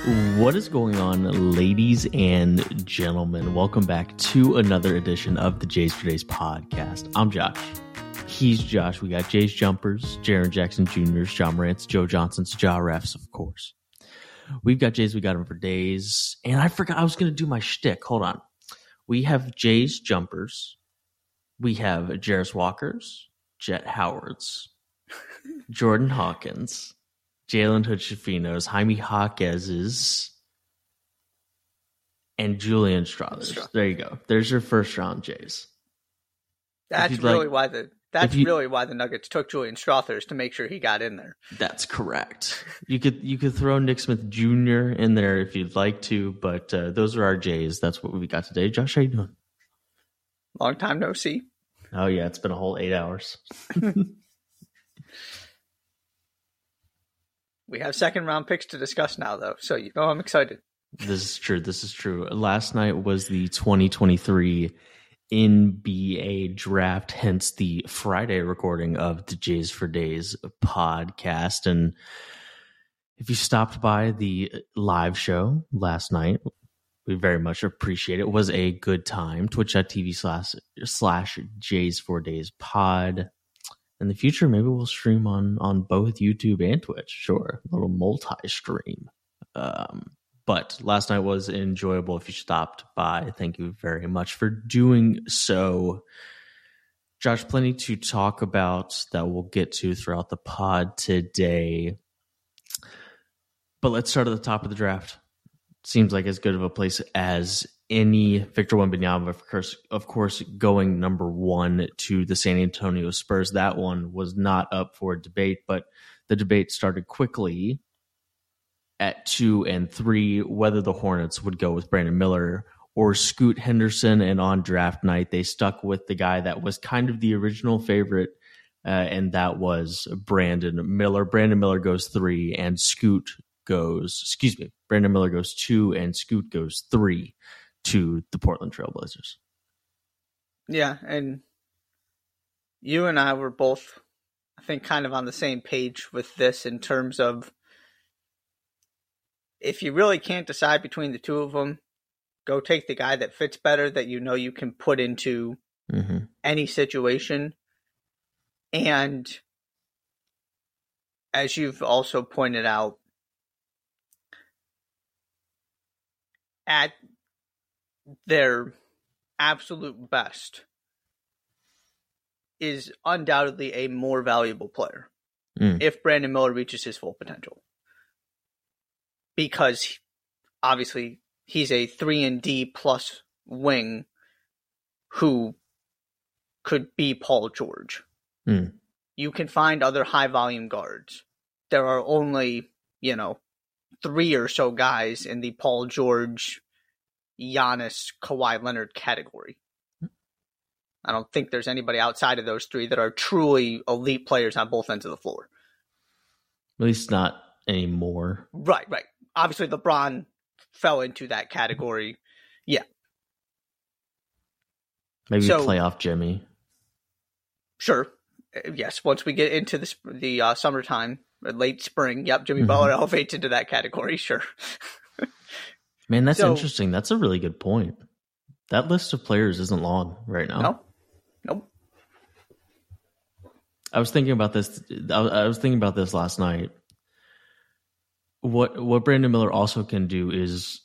What is going on, ladies and gentlemen? Welcome back to another edition of the Jays for Days podcast. I'm Josh. He's Josh. We got Jays Jumpers, Jaren Jackson Jr.'s, Ja Morant's, Joe Johnson's, Ja Refs, of course. We've got Jays, we got him for days. And I forgot I was going to do my shtick. Hold on. We have Jays Jumpers. We have Jarace Walker's, Jett Howard's, Jordan Hawkins, Jalen Hood-Schifino's, Jaime Jaquez's, and Julian Strawther's. There you go. There's your first round Jays. That's really like- why the that's you- really why the Nuggets took Julian Strawthers to make sure he got in there. That's correct. You could you could throw Nick Smith Jr. in there if you'd like to, but uh, those are our Jays. That's what we got today. Josh, how you doing? Long time no see. Oh yeah, it's been a whole eight hours. We have second round picks to discuss now though, so you know I'm excited. This is true. This is true. Last night was the 2023 NBA draft, hence the Friday recording of the Jays for Days podcast. And if you stopped by the live show last night, we very much appreciate it. It was a good time. Twitch.tv slash slash Jays for Days pod. In the future, maybe we'll stream on on both YouTube and Twitch. Sure, a little multi stream. Um, but last night was enjoyable. If you stopped by, thank you very much for doing so. Josh, plenty to talk about that we'll get to throughout the pod today. But let's start at the top of the draft. Seems like as good of a place as any. Victor Wembanyama, of course, of course, going number one to the San Antonio Spurs. That one was not up for debate, but the debate started quickly at two and three whether the Hornets would go with Brandon Miller or Scoot Henderson. And on draft night, they stuck with the guy that was kind of the original favorite, uh, and that was Brandon Miller. Brandon Miller goes three, and Scoot goes, excuse me, Brandon Miller goes two, and Scoot goes three to the Portland Trailblazers. Yeah, and you and I were both I think kind of on the same page with this in terms of if you really can't decide between the two of them, go take the guy that fits better that you know you can put into Mm-hmm. any situation. And as you've also pointed out, at their absolute best, is undoubtedly a more valuable player Mm. if Brandon Miller reaches his full potential. Because he- obviously he's a 3 and D plus wing who could be Paul George. Mm. You can find other high volume guards. There are only, you know, three or so guys in the Paul George, Giannis, Kawhi Leonard category. I don't think there's anybody outside of those three that are truly elite players on both ends of the floor. At least not anymore. Right, right. Obviously, LeBron fell into that category. Yeah. Maybe So- playoff Jimmy. Sure. Uh, Yes, once we get into the the uh, summertime, uh, late spring, yep, Jimmy Mhm. Butler elevates into that category. Sure. Man, that's So- interesting. That's a really good point. That list of players isn't long right now. No. Nope. I was thinking about this. I was- thinking about this last night. What what Brandon Miller also can do is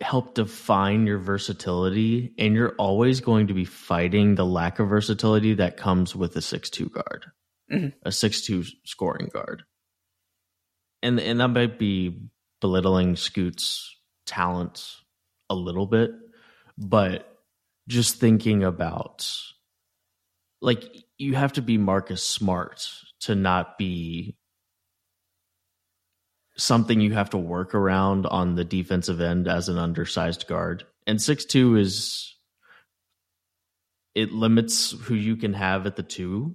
help define your versatility, and you're always going to be fighting the lack of versatility that comes with a six two guard, Mhm. a six two scoring guard, and and that might be belittling Scoot's talent a little bit, but just thinking about like you have to be Marcus Smart to not be something you have to work around on the defensive end as an undersized guard. And six two is it limits who you can have at the two,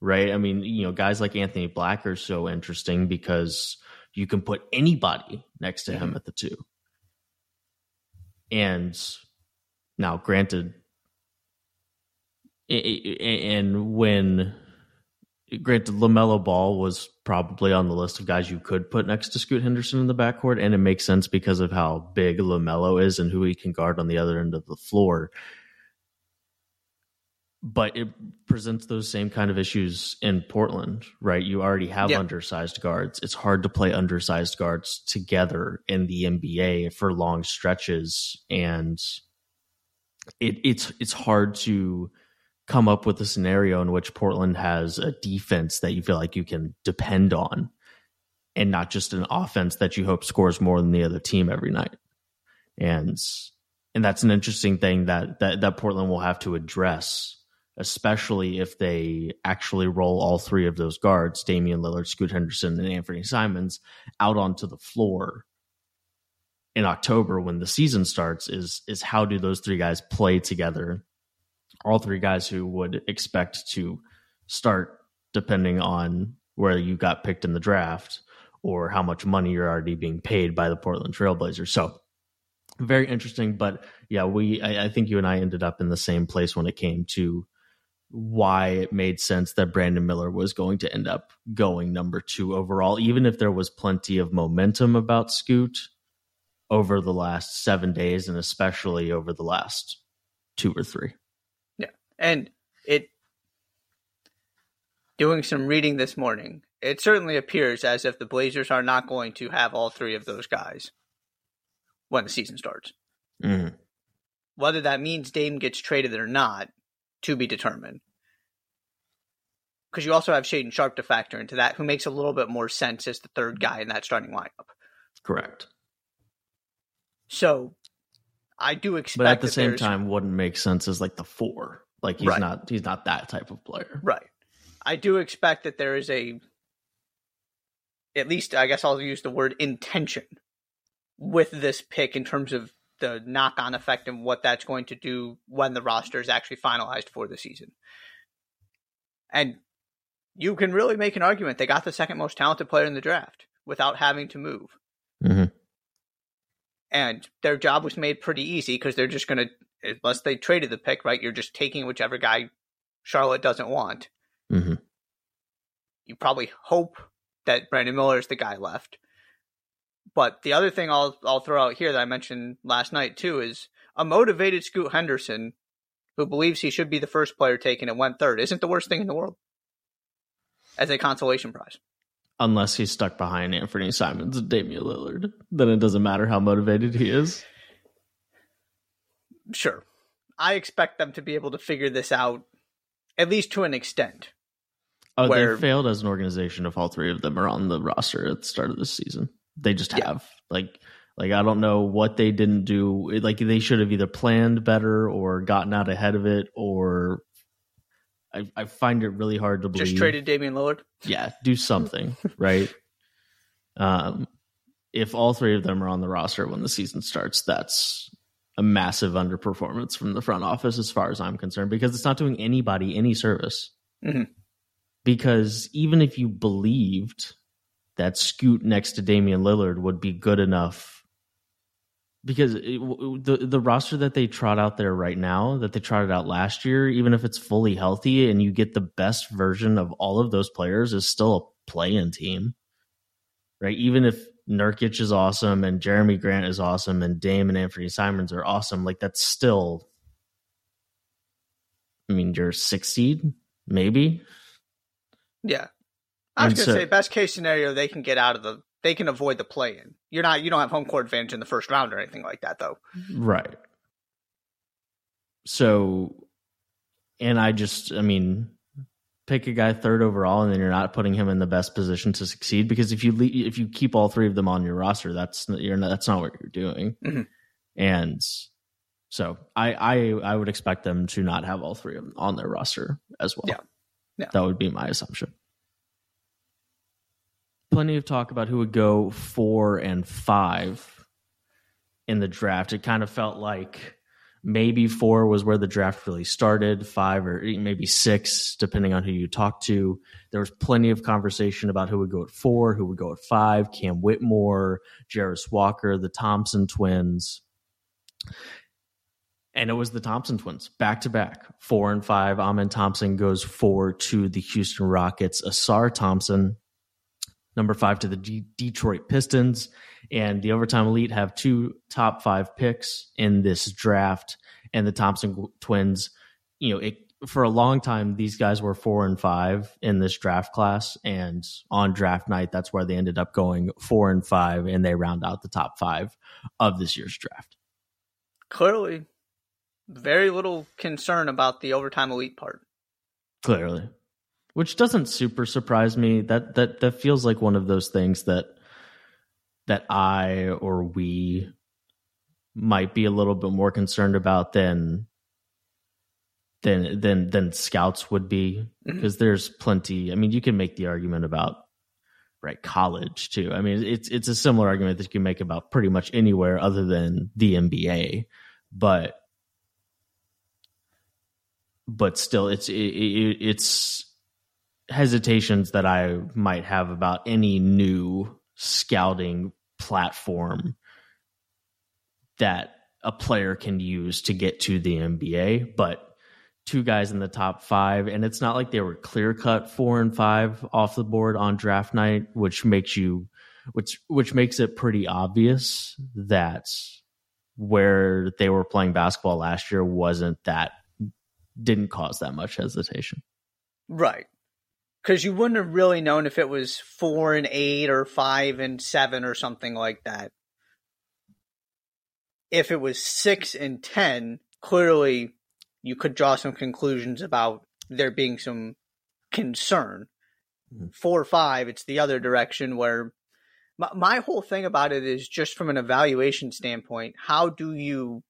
right? I mean, you know, guys like Anthony Black are so interesting because you can put anybody next to him mm-hmm. at the two. And now, granted, and when granted LaMelo Ball was probably on the list of guys you could put next to Scoot Henderson in the backcourt, and it makes sense because of how big LaMelo is and who he can guard on the other end of the floor. But it presents those same kind of issues in Portland, right? You already have Yeah. undersized guards. It's hard to play undersized guards together in the NBA for long stretches, and it, it's it's hard to come up with a scenario in which Portland has a defense that you feel like you can depend on and not just an offense that you hope scores more than the other team every night. And and that's an interesting thing that that, that Portland will have to address, especially if they actually roll all three of those guards, Damian Lillard, Scoot Henderson, and Anthony Simons, out onto the floor in October when the season starts is is how do those three guys play together all three guys who would expect to start depending on where you got picked in the draft or how much money you're already being paid by the Portland Trailblazers. So very interesting. But yeah, we I, I think you and I ended up in the same place when it came to why it made sense that Brandon Miller was going to end up going number two overall, even if there was plenty of momentum about Scoot over the last seven days and especially over the last two or three. Yeah. And it, doing some reading this morning, it certainly appears as if the Blazers are not going to have all three of those guys when the season starts. Mm. Whether that means Dame gets traded or not, to be determined. Because you also have Shaedon Sharpe to factor into that, who makes a little bit more sense as the third guy in that starting lineup. Correct. So I do expect But at the same time, wouldn't make sense as like the four. Like he's Right. not he's not that type of player. Right. I do expect that there is a, at least I guess I'll use the word intention with this pick in terms of the knock on effect and what that's going to do when the roster is actually finalized for the season. And you can really make an argument they got the second most talented player in the draft without having to move. Mhm. And their job was made pretty easy because they're just going to, unless they traded the pick, right? You're just taking whichever guy Charlotte doesn't want. Mhm. you probably hope that Brandon Miller is the guy left. But the other thing I'll I'll throw out here that I mentioned last night too is a motivated Scoot Henderson who believes he should be the first player taken and went third isn't the worst thing in the world as a consolation prize. Unless he's stuck behind Anthony Simons and Damian Lillard, then it doesn't matter how motivated he is. Sure. I expect them to be able to figure this out at least to an extent. Oh, Where- they failed as an organization if all three of them are on the roster at the start of this season. They just Yeah. have like like I don't know what they didn't do. It- Like they should have either planned better or gotten out ahead of it, or I, I find it really hard to believe. Just traded Damian Lillard. yeah, do something, right? Um, if all three of them are on the roster when the season starts, that's a massive underperformance from the front office, as far as I'm concerned, because it's not doing anybody any service. Mhm. Because even if you believed that Scoot next to Damian Lillard would be good enough, because it, the the roster that they trot out there right now, that they trotted out last year, even if it's fully healthy and you get the best version of all of those players, is still a play-in team, right? Even if Nurkic is awesome and Jerami Grant is awesome and Dame and Anthony Simons are awesome, like that's still, I mean, you're six seed, maybe. Yeah. I was gonna so- say best case scenario they can get out of the they can avoid the play in. You're not you don't have home court advantage in the first round or anything like that though. Right. So, and I just, I mean, pick a guy third overall, and then you're not putting him in the best position to succeed because if you le- if you keep all three of them on your roster, that's you're not, that's not what you're doing. Mhm. And so, I I I would expect them to not have all three of them on their roster as well. Yeah. Yeah. that would be my assumption. Plenty of talk about who would go four and five in the draft. It kind of felt like maybe four was where the draft really started, five or maybe six, depending on who you talk to. There was plenty of conversation about who would go at four, who would go at five, Cam Whitmore, Jarace Walker, the Thompson twins. And it was the Thompson twins back to back, four and five. Amen Thompson goes four to the Houston Rockets. Ausar Thompson number five to the D- Detroit Pistons. And the Overtime Elite have two top five picks in this draft. And the Thompson twins, you know, it, for a long time, these guys were four and five in this draft class. And on draft night, that's where they ended up going four and five, and they round out the top five of this year's draft. Clearly, very little concern about the overtime elite part. Clearly. Which doesn't super surprise me. That that that feels like one of those things that that I or we might be a little bit more concerned about than than than than scouts would be because mm-hmm. there's plenty i mean you can make the argument about right college too i mean it's it's a similar argument that you can make about pretty much anywhere other than the nba but but still it's it, it, it's hesitations that i might have about any new scouting platform that a player can use to get to the nba but two guys in the top five, and it's not like they were clear cut four and five off the board on draft night, which makes you which which makes it pretty obvious that where they were playing basketball last year wasn't that didn't cause that much hesitation. Right. Because you wouldn't have really known if it was four and eight or five and seven or something like that. If it was six and ten, clearly you could draw some conclusions about there being some concern. Mm-hmm. Four or five, it's the other direction where my, my whole thing about it is just from an evaluation standpoint, how do you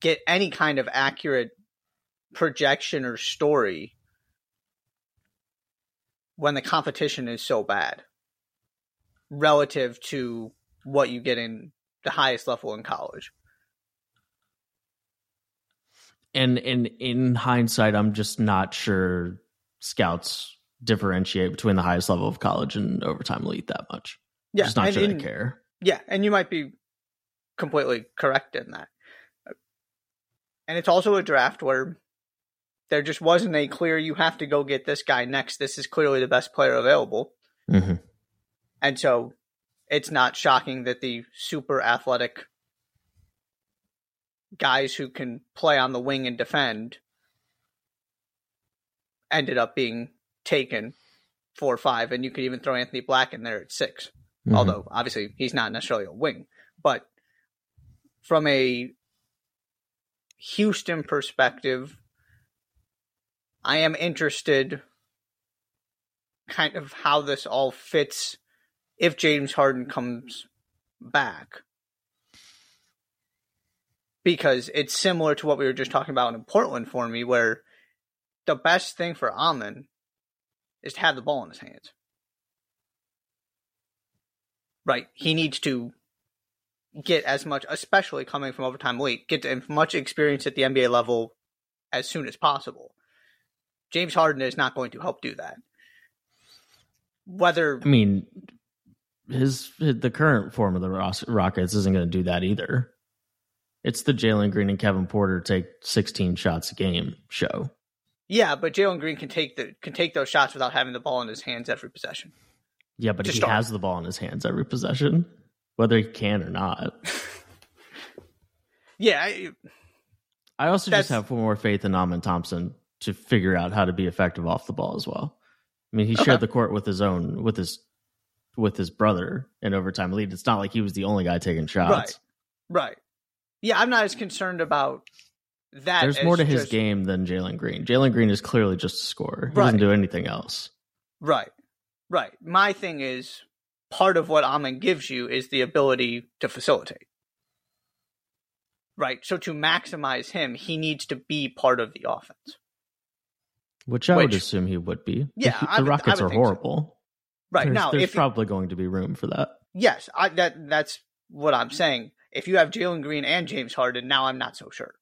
get any kind of accurate projection or story when the competition is so bad relative to what you get in the highest level in college? and and in hindsight, I'm just not sure scouts differentiate between the highest level of college and overtime elite that much. Yeah, just not sure they care. Yeah, and you might be completely correct in that. And it's also a draft where there just wasn't a clear you have to go get this guy next. This is clearly the best player available. Mm-hmm. And so it's not shocking that the super athletic guys who can play on the wing and defend ended up being taken four or five, and you could even throw Anthony Black in there at 6 mm-hmm. Although obviously he's not necessarily a wing, but from a Houston perspective, I am interested kind of how this all fits if James Harden comes back because it's similar to what we were just talking about in Portland for me, where the best thing for Amen is to have the ball in his hands. Right. He needs to get as much, especially coming from overtime elite, get as much experience at the NBA level as soon as possible. James Harden is not going to help do that. Whether I mean, his, his the current form of the Rockets isn't going to do that either. It's the Jalen Green and Kevin Porter take 16 shots a game show. Yeah, but Jalen Green can take the can take those shots without having the ball in his hands every possession. Yeah, but he start. has the ball in his hands every possession, whether he can or not. yeah, I, I also just have more faith in Amen Thompson to figure out how to be effective off the ball as well. I mean, he okay. shared the court with his own with his with his brother in overtime elite. It's not like he was the only guy taking shots. Right. Right. Yeah, I'm not as concerned about that. There's more to his game than Jalen Green. Jalen Green is clearly just a scorer. He right. doesn't do anything else. Right. Right. My thing is part of what Amen gives you is the ability to facilitate. Right. So to maximize him, he needs to be part of the offense. Which I Which, would assume he would be. Yeah, the, the Rockets are horrible. So. Right there's, now, there's probably going to be room for that. Yes, I, that that's what I'm saying. If you have Jalen Green and James Harden, now I'm not so sure.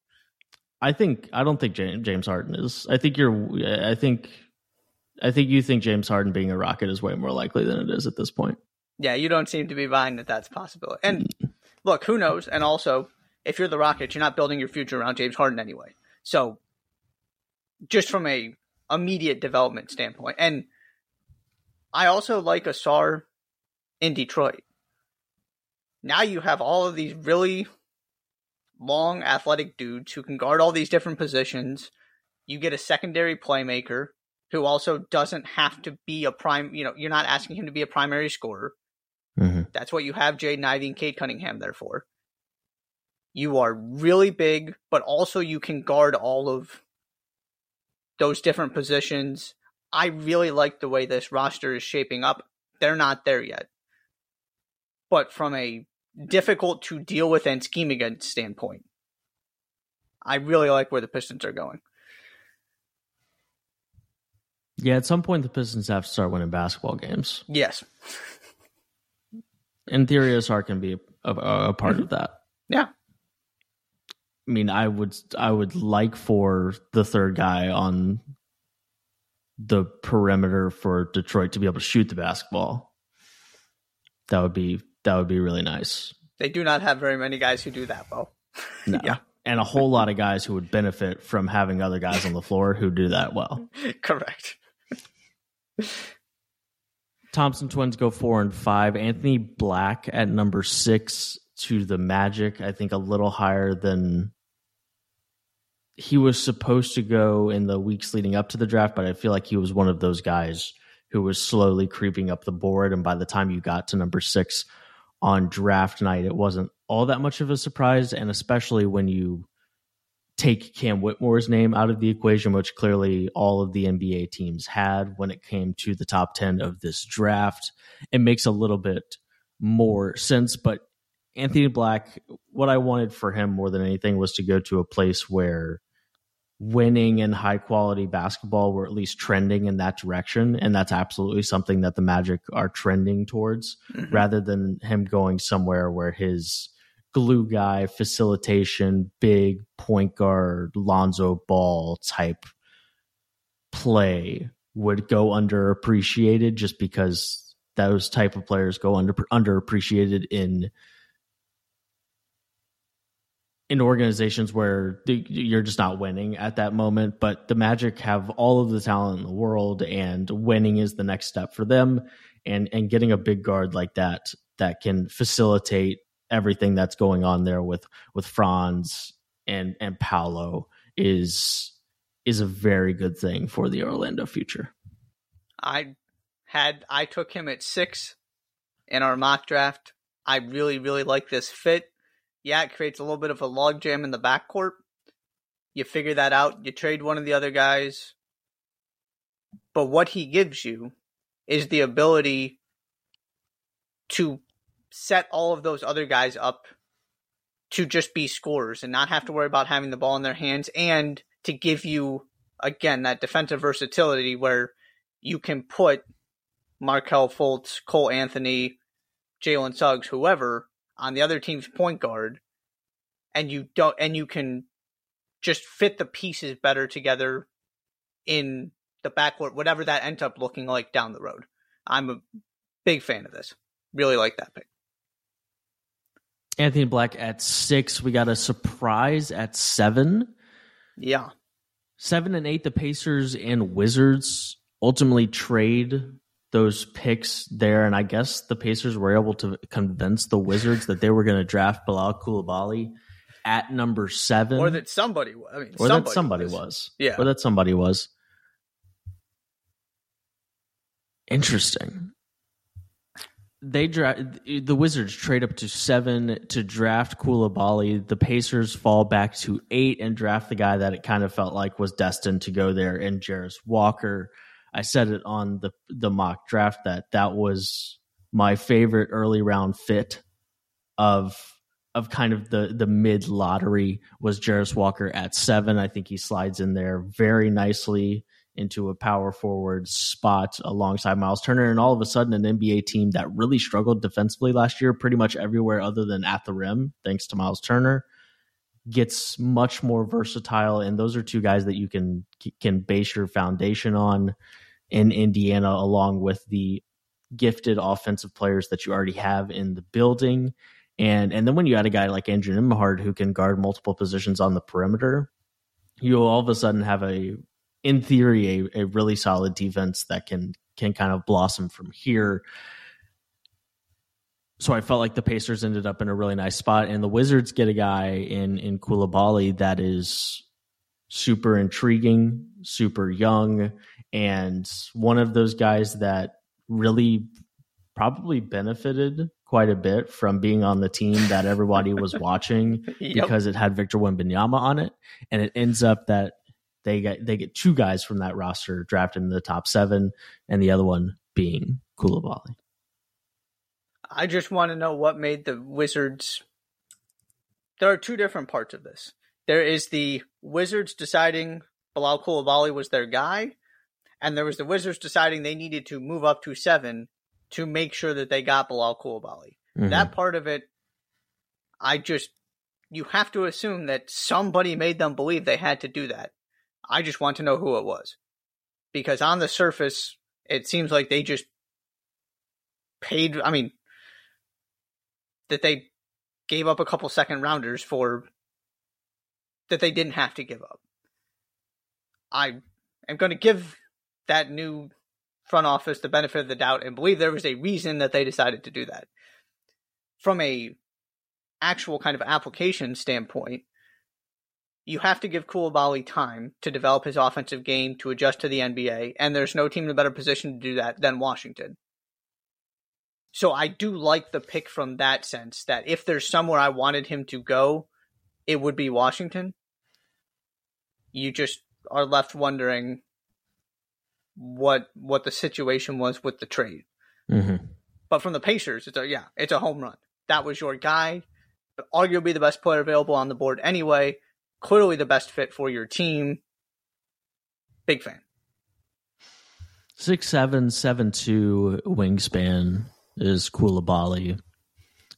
I think I don't think James Harden is. I think you're. I think. I think you think James Harden being a Rocket is way more likely than it is at this point. Yeah, you don't seem to be buying that that's possible. And look, who knows? And also, if you're the Rockets, you're not building your future around James Harden anyway. So, just from a immediate development standpoint, and I also like Ausar in Detroit. Now you have all of these really long athletic dudes who can guard all these different positions. You get a secondary playmaker who also doesn't have to be a prime, you know, you're not asking him to be a primary scorer. Mm-hmm. That's what you have Jaden Ivey and Cade Cunningham there for. You are really big, but also you can guard all of those different positions. I really like the way this roster is shaping up. They're not there yet. But from a difficult to deal with and scheme against standpoint, I really like where the Pistons are going. Yeah, at some point the Pistons have to start winning basketball games. Yes. In theory, Ausar can be a, a, a part Mhm. of that. Yeah. I mean, I would I would like for the third guy on the perimeter for Detroit to be able to shoot the basketball. That would be that would be really nice. They do not have very many guys who do that, Bo. No. Yeah. And a whole lot of guys who would benefit from having other guys on the floor who do that well. Correct. Thompson twins go four and five. Anthony Black at number six to the Magic. I think a little higher than he was supposed to go in the weeks leading up to the draft, but I feel like he was one of those guys who was slowly creeping up the board. And by the time you got to number six on draft night, it wasn't all that much of a surprise. And especially when you take Cam Whitmore's name out of the equation, which clearly all of the NBA teams had when it came to the top 10 of this draft, it makes a little bit more sense. But Anthony Black, what I wanted for him more than anything was to go to a place where winning and high quality basketball were at least trending in that direction. And that's absolutely something that the Magic are trending towards Mhm. rather than him going somewhere where his glue guy, facilitation, big point guard, Lonzo Ball type play would go underappreciated just because those type of players go under underappreciated in in organizations where you're just not winning at that moment but the magic have all of the talent in the world and winning is the next step for them and and getting a big guard like that that can facilitate everything that's going on there with with Franz and and Paolo is is a very good thing for the Orlando future. I had I took him at six in our mock draft. I really, really like this fit. Yeah, it creates a little bit of a logjam in the backcourt. You figure that out. You trade one of the other guys. But what he gives you is the ability to set all of those other guys up to just be scorers and not have to worry about having the ball in their hands and to give you again that defensive versatility where you can put Markelle Fultz, Cole Anthony, Jalen Suggs, whoever on the other team's point guard, and you don't and you can just fit the pieces better together in the backcourt, whatever that ends up looking like down the road. I'm a big fan of this. Really like that pick. Anthony Black at six. We got a surprise at seven. Yeah. Seven and eight, the Pacers and Wizards ultimately trade those picks there. And I guess the Pacers were able to convince the Wizards that they were going to draft Bilal Coulibaly at number seven. Or that somebody I mean or somebody that somebody was. was. Yeah. Or that somebody was. Interesting. They draft the Wizards trade up to seven to draft Coulibaly. The Pacers fall back to eight and draft the guy that it kind of felt like was destined to go there, and Jarace Walker. I said it on the the mock draft that that was my favorite early round fit of of kind of the the mid lottery was Jarace Walker at seven. I think he slides in there very nicely into a power forward spot alongside Miles Turner, and all of a sudden, an NBA team that really struggled defensively last year, pretty much everywhere other than at the rim, thanks to Miles Turner, gets much more versatile. And those are two guys that you can can base your foundation on in Indiana, along with the gifted offensive players that you already have in the building. And and then when you add a guy like Andrew Nembhard who can guard multiple positions on the perimeter, you'll all of a sudden have a in theory a, a really solid defense that can can kind of blossom from here. so I felt like the Pacers ended up in a really nice spot, and the Wizards get a guy in in Coulibaly that is super intriguing, super young, and one of those guys that really probably benefited quite a bit from being on the team that everybody was watching yep. because it had Victor Wembanyama on it, and it ends up that they get they get two guys from that roster drafted in the top seven, and the other one being Coulibaly. I just want to know what made the Wizards. There are two different parts of this. There is the Wizards deciding Bilal Coulibaly was their guy, and there was the Wizards deciding they needed to move up to seven to make sure that they got Bilal Coulibaly. Mm-hmm. That part of it, I just you have to assume that somebody made them believe they had to do that. I just want to know who it was. Because on the surface, it seems like they just paid I mean that they gave up a couple second rounders for that they didn't have to give up. I am going to give that new front office the benefit of the doubt and believe there was a reason that they decided to do that. From a actual kind of application standpoint, you have to give Coulibaly time to develop his offensive game to adjust to the NBA, and there's no team in a better position to do that than Washington. So I do like the pick from that sense that if there's somewhere I wanted him to go, it would be Washington. You just are left wondering what what the situation was with the trade. Mm-hmm. But from the Pacers, it's a yeah, it's a home run. That was your guy, arguably the best player available on the board anyway. Clearly the best fit for your team. Big fan. Six seven seven two wingspan is Coulibaly.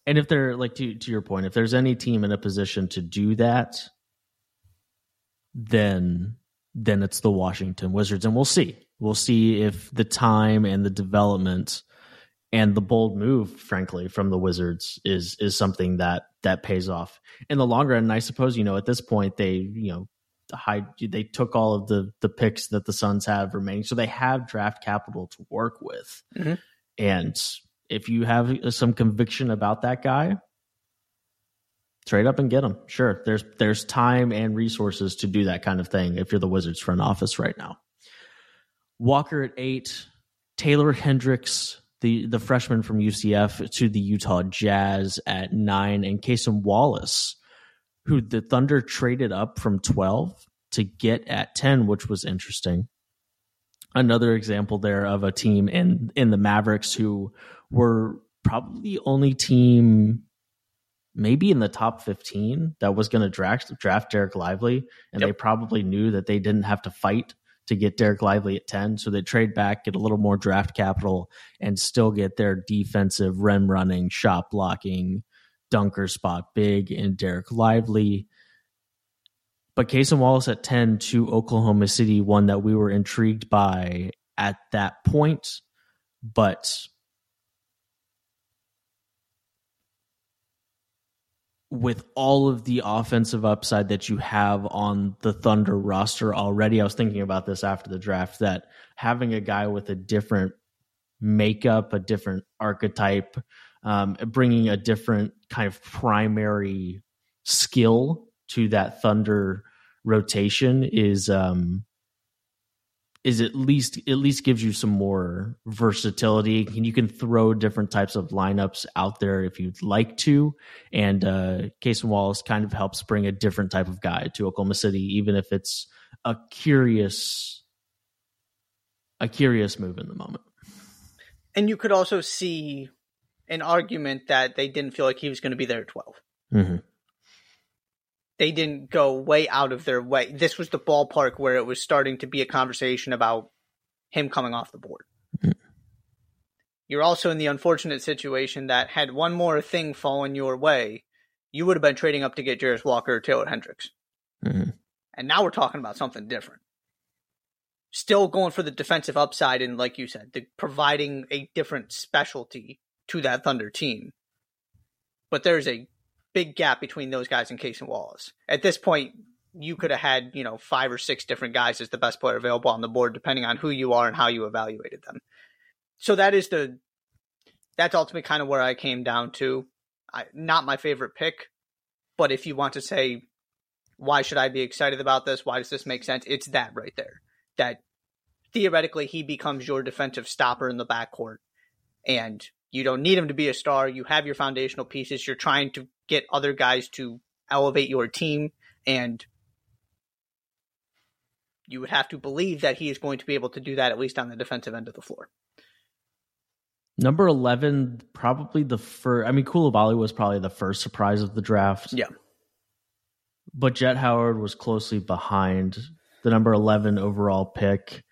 And if they're like to to your point, if there's any team in a position to do that, then then it's the Washington Wizards, and we'll see. We'll see if the time and the development and the bold move, frankly, from the Wizards is is something that that pays off in the long run. And I suppose you know at this point they you know high they took all of the the picks that the Suns have remaining, so they have draft capital to work with. Mm-hmm. And if you have some conviction about that guy, trade up and get him. Sure, there's there's time and resources to do that kind of thing if you're the Wizards front office right now. Walker at eight, Taylor Hendricks, the the freshman from UCF, to the Utah Jazz at nine, and Cason Wallace, who the Thunder traded up from twelve to get at ten, which was interesting. Another example there of a team in in the Mavericks who were probably the only team maybe in the top 15 that was going to draft draft Dereck Lively and yep. they probably knew that they didn't have to fight to get Dereck Lively at 10 so they trade back get a little more draft capital and still get their defensive rim running shot blocking dunker spot big and Dereck Lively. But Cason Wallace at 10 to Oklahoma City one that we were intrigued by at that point. But with all of the offensive upside that you have on the Thunder roster already. I was thinking about this after the draft that having a guy with a different makeup, a different archetype, um, bringing a different kind of primary skill to that Thunder rotation is um, is at least at least gives you some more versatility. And you can throw different types of lineups out there if you'd like to. And uh Cason Wallace kind of helps bring a different type of guy to Oklahoma City even if it's a curious a curious move in the moment. And you could also see an argument that they didn't feel like he was going to be there at 12 mm-hmm they didn't go way out of their way. This was the ballpark where it was starting to be a conversation about him coming off the board. Mm-hmm. You're also in the unfortunate situation that had one more thing fallen your way, you would have been trading up to get Jarace Walker or Taylor Hendricks. Mm-hmm. And now we're talking about something different. Still going for the defensive upside, and like you said, the, providing a different specialty to that Thunder team. But there's a big gap between those guys and Cason Wallace. At this point, you could have had, you know, five or six different guys as the best player available on the board, depending on who you are and how you evaluated them. So that is the that's ultimately kind of where I came down to. I, not my favorite pick, but if you want to say why should I be excited about this? Why does this make sense? It's that right there. That theoretically he becomes your defensive stopper in the backcourt. And you don't need him to be a star. You have your foundational pieces. You're trying to get other guys to elevate your team. And you would have to believe that he is going to be able to do that at least on the defensive end of the floor. Number 11, probably the first. I mean, Coulibaly was probably the first surprise of the draft. Yeah. But Jett Howard was closely behind the number 11 overall pick.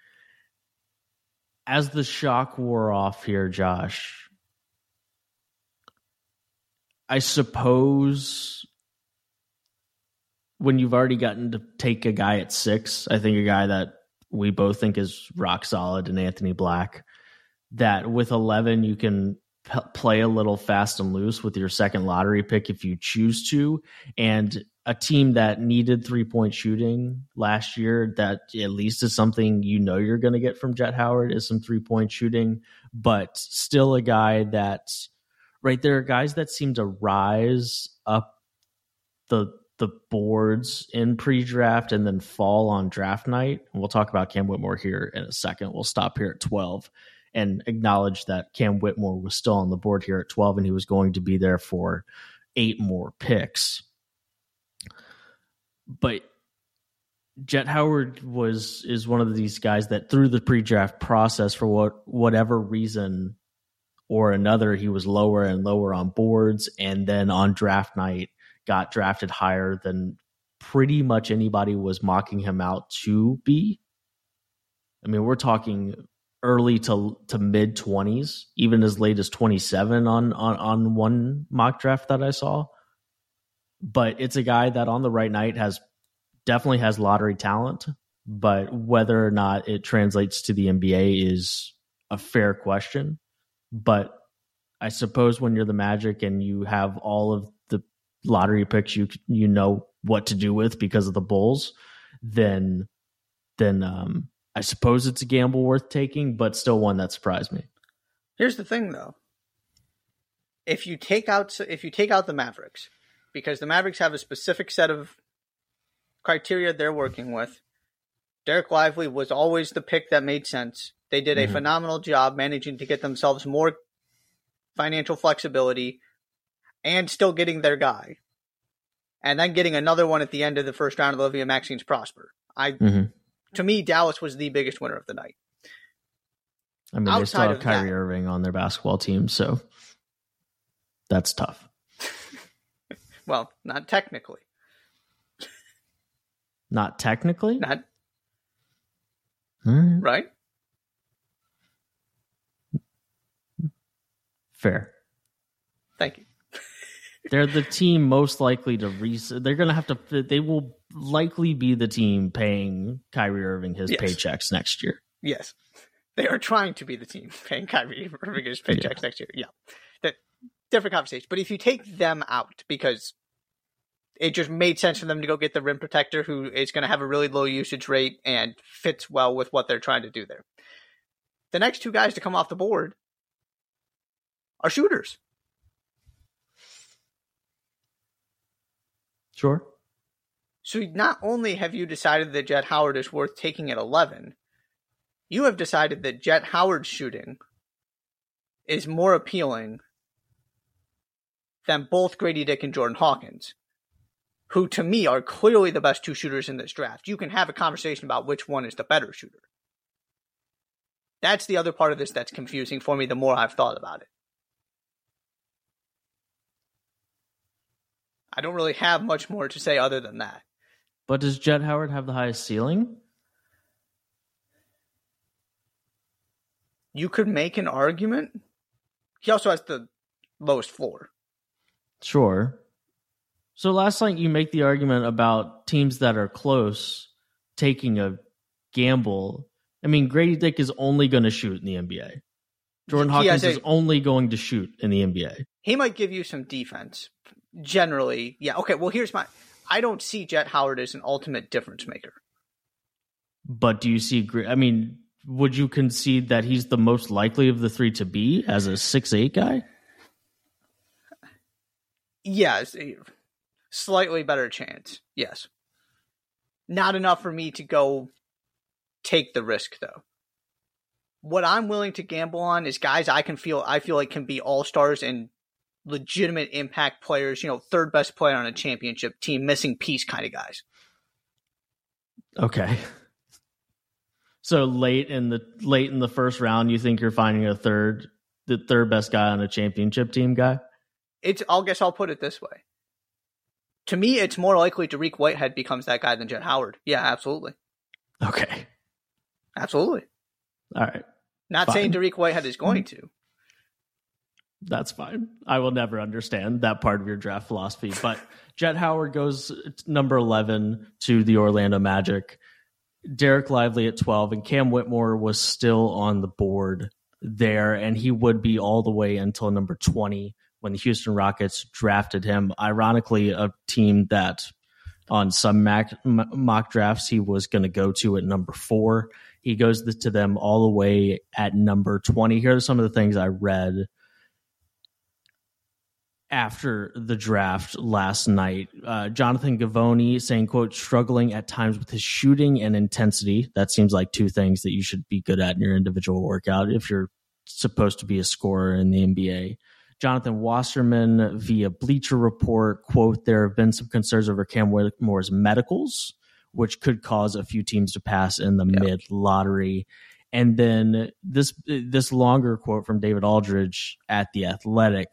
As the shock wore off here, Josh, I suppose when you've already gotten to take a guy at six, I think a guy that we both think is rock solid and Anthony Black that with 11 you can p- play a little fast and loose with your second lottery pick if you choose to. And a team that needed three point shooting last year that at least is something you know you're going to get from Jett Howard is some three point shooting but still a guy that right there are guys that seem to rise up the the boards in pre-draft and then fall on draft night. And we'll talk about Cam Whitmore here in a second. We'll stop here at 12 and acknowledge that Cam Whitmore was still on the board here at 12 and he was going to be there for eight more picks. But Jett Howard was is one of these guys that through the pre-draft process for what whatever reason or another he was lower and lower on boards and then on draft night got drafted higher than pretty much anybody was mocking him out to be. I mean, we're talking early to to mid 20s, even as late as 27 on on on one mock draft that I saw. But it's a guy that on the right night has definitely has lottery talent, but whether or not it translates to the NBA is a fair question. But I suppose when you're the Magic and you have all of the lottery picks you you know what to do with because of the Bulls, then then um I suppose it's a gamble worth taking, but still one that surprised me. Here's the thing, though. If you take out if you take out the Mavericks, because the Mavericks have a specific set of criteria they're working with, Dereck Lively was always the pick that made sense. They did a mm-hmm. phenomenal job managing to get themselves more financial flexibility and still getting their guy. And then getting another one at the end of the first round of Olivier-Maxence Prosper. I mm-hmm to me, Dallas was the biggest winner of the night. I mean, Outside they still have Kyrie that, Irving on their basketball team, so that's tough. well, not technically. Not technically? Not. Right. right? Fair. Thank you. They're the team most likely to re. They're going to have to. They will likely be the team paying Kyrie Irving his yes. paychecks next year. Yes, they are trying to be the team paying Kyrie Irving his paychecks yeah. next year. Yeah, that different conversation. But if you take them out because it just made sense for them to go get the rim protector who is going to have a really low usage rate and fits well with what they're trying to do there. The next two guys to come off the board are shooters. Sure. So not only have you decided that Jett Howard is worth taking at 11, you have decided that Jett Howard's shooting is more appealing than both Gradey Dick and Jordan Hawkins, who to me are clearly the best two shooters in this draft. You can have a conversation about which one is the better shooter. That's the other part of this that's confusing for me the more I've thought about it. I don't really have much more to say other than that. But does Jett Howard have the highest ceiling? You could make an argument. He also has the lowest floor. Sure. So last night you make the argument about teams that are close taking a gamble. I mean, Gradey Dick is only going to shoot in the NBA. Jordan Hawkins a, is only going to shoot in the NBA. He might give you some defense, generally, yeah. Okay, well, here's my. I don't see Jett Howard as an ultimate difference maker. But do you see? I mean, would you concede that he's the most likely of the three to be as a six eight guy? Yes, slightly better chance. Yes, not enough for me to go take the risk though. What I'm willing to gamble on is guys I can feel I feel like can be all stars and legitimate impact players. You know, third best player on a championship team, missing piece kind of guys. Okay. So late in the late in the first round, you think you're finding a third, the third best guy on a championship team guy? It's. I'll guess I'll put it this way. To me, it's more likely Dariq Whitehead becomes that guy than Jett Howard. Yeah, absolutely. Okay. Absolutely. All right. Not fine. saying Dariq Whitehead is going mm. to. That's fine. I will never understand that part of your draft philosophy. But Jett Howard goes number 11 to the Orlando Magic. Dereck Lively at 12, and Cam Whitmore was still on the board there, and he would be all the way until number 20 when the Houston Rockets drafted him. Ironically, a team that on some mock, mock drafts he was going to go to at number four. He goes to them all the way at number 20. Here are some of the things I read after the draft last night. Uh, Jonathan Givony saying, quote, struggling at times with his shooting and intensity. That seems like two things that you should be good at in your individual workout if you're supposed to be a scorer in the NBA. Jonathan Wasserman via Bleacher Report, quote, there have been some concerns over Cam Whitmore's medicals, which could cause a few teams to pass in the yep. mid lottery. And then this this longer quote from David Aldridge at the Athletic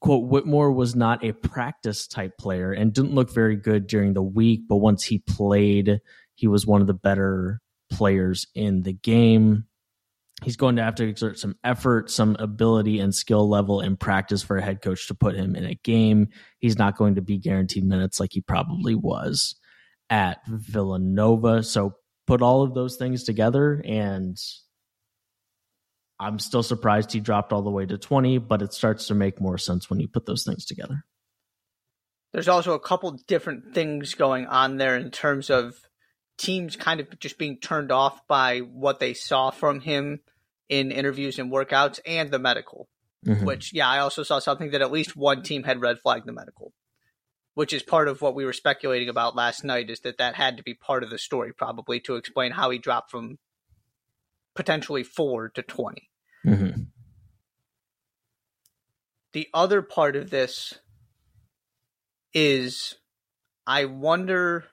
quote whitmore was not a practice type player and didn't look very good during the week but once he played he was one of the better players in the game. He's going to have to exert some effort some ability and skill level in practice for a head coach to put him in a game. He's not going to be guaranteed minutes like he probably was at villanova. So put all of those things together and I'm still surprised he dropped all the way to 20, but it starts to make more sense when you put those things together. There's also a couple different things going on there in terms of teams kind of just being turned off by what they saw from him in interviews and workouts and the medical. Mm-hmm. Which, yeah, I also saw something that at least one team had red flagged the medical, which is part of what we were speculating about last night. Is that that had to be part of the story, probably to explain how he dropped from potentially four to 20. Mm-hmm. The other part of this is I wonder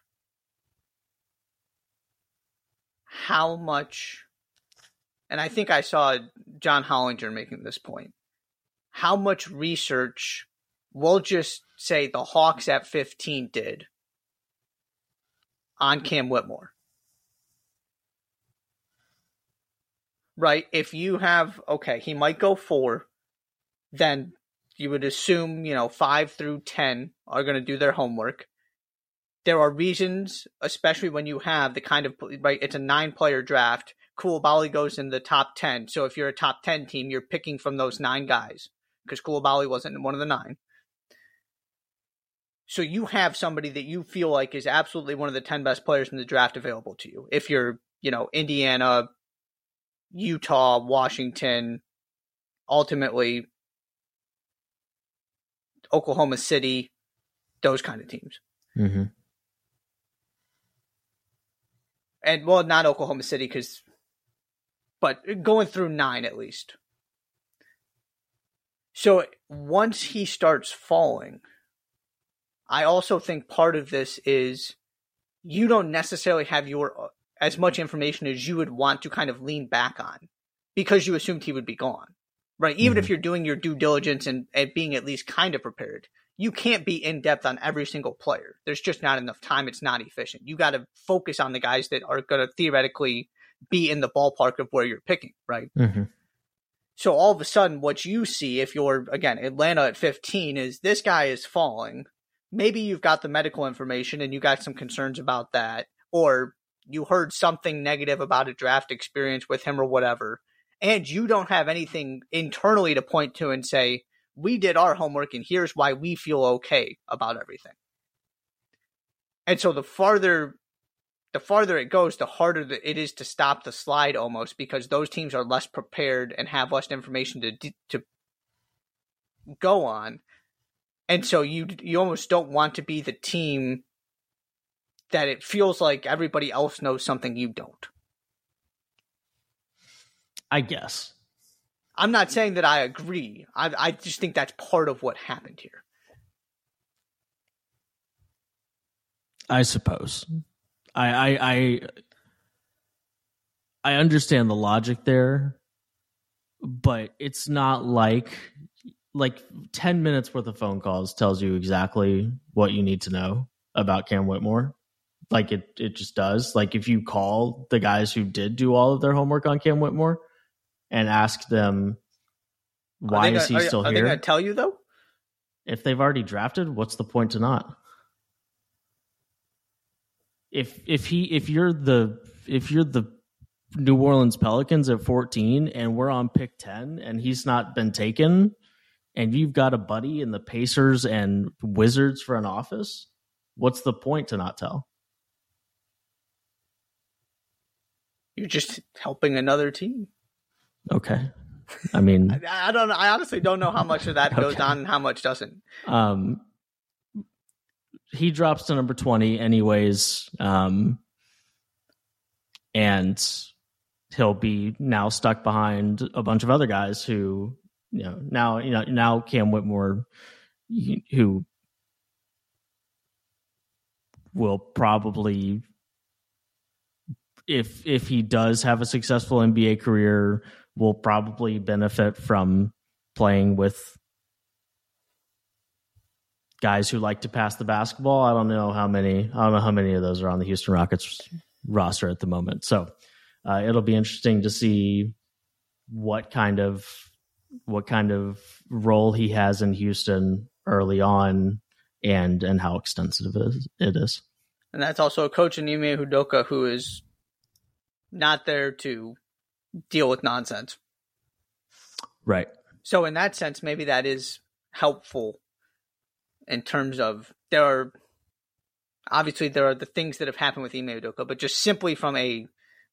how much, and I think I saw John Hollinger making this point, how much research we'll just say the Hawks at 15 did on Cam Whitmore. Right? If you have, okay, he might go four, then you would assume, you know, five through 10 are going to do their homework. There are reasons, especially when you have the kind of, right, it's a nine player draft. Coulibaly goes in the top 10. So if you're a top 10 team, you're picking from those nine guys because Coulibaly wasn't one of the nine. So you have somebody that you feel like is absolutely one of the 10 best players in the draft available to you. If you're, you know, Indiana, Utah, Washington, ultimately Oklahoma City, those kind of teams. Mm-hmm. And well, not Oklahoma City because, but going through nine at least. So once he starts falling, I also think part of this is you don't necessarily have your as much information as you would want to kind of lean back on because you assumed he would be gone, right? Even mm-hmm. if you're doing your due diligence and, and being at least kind of prepared, you can't be in depth on every single player. There's just not enough time. It's not efficient. You got to focus on the guys that are going to theoretically be in the ballpark of where you're picking, right? Mm-hmm. So all of a sudden, what you see if you're again Atlanta at 15 is this guy is falling. Maybe you've got the medical information and you got some concerns about that, or you heard something negative about a draft experience with him or whatever, and you don't have anything internally to point to and say, we did our homework and here's why we feel okay about everything. And so the farther the farther it goes, the harder it is to stop the slide almost because those teams are less prepared and have less information to to go on. And so you you almost don't want to be the team that it feels like everybody else knows something you don't. I guess. I'm not saying that I agree. I I just think that's part of what happened here. I suppose. I I I, I understand the logic there, but it's not like like 10 minutes worth of phone calls tells you exactly what you need to know about Cam Whitmore. Like it it just does. Like if you call the guys who did do all of their homework on Cam Whitmore and ask them why is he still are here? Are they going to tell you though? If they've already drafted, what's the point to not? If if he if you're the if you're the New Orleans Pelicans at 14 and we're on pick 10 and he's not been taken and you've got a buddy in the Pacers and Wizards for an office, what's the point to not tell? You're just helping another team. Okay. I mean, I, I, don't. I honestly don't know how much of that goes on and how much doesn't. Um, he drops to number twenty, anyways. Um, and he'll be now stuck behind a bunch of other guys who, you know, now you know now Cam Whitmore, who will probably if if he does have a successful NBA career, will probably benefit from playing with guys who like to pass the basketball. I don't know how many. I don't know how many of those are on the Houston Rockets roster at the moment. So uh, it'll be interesting to see what kind of what kind of role he has in Houston early on, and and how extensive it is. And that's also a coach in Ime Udoka who is not there to deal with nonsense. Right. So in that sense, maybe that is helpful in terms of there are obviously there are the things that have happened with Ime Udoka, but just simply from a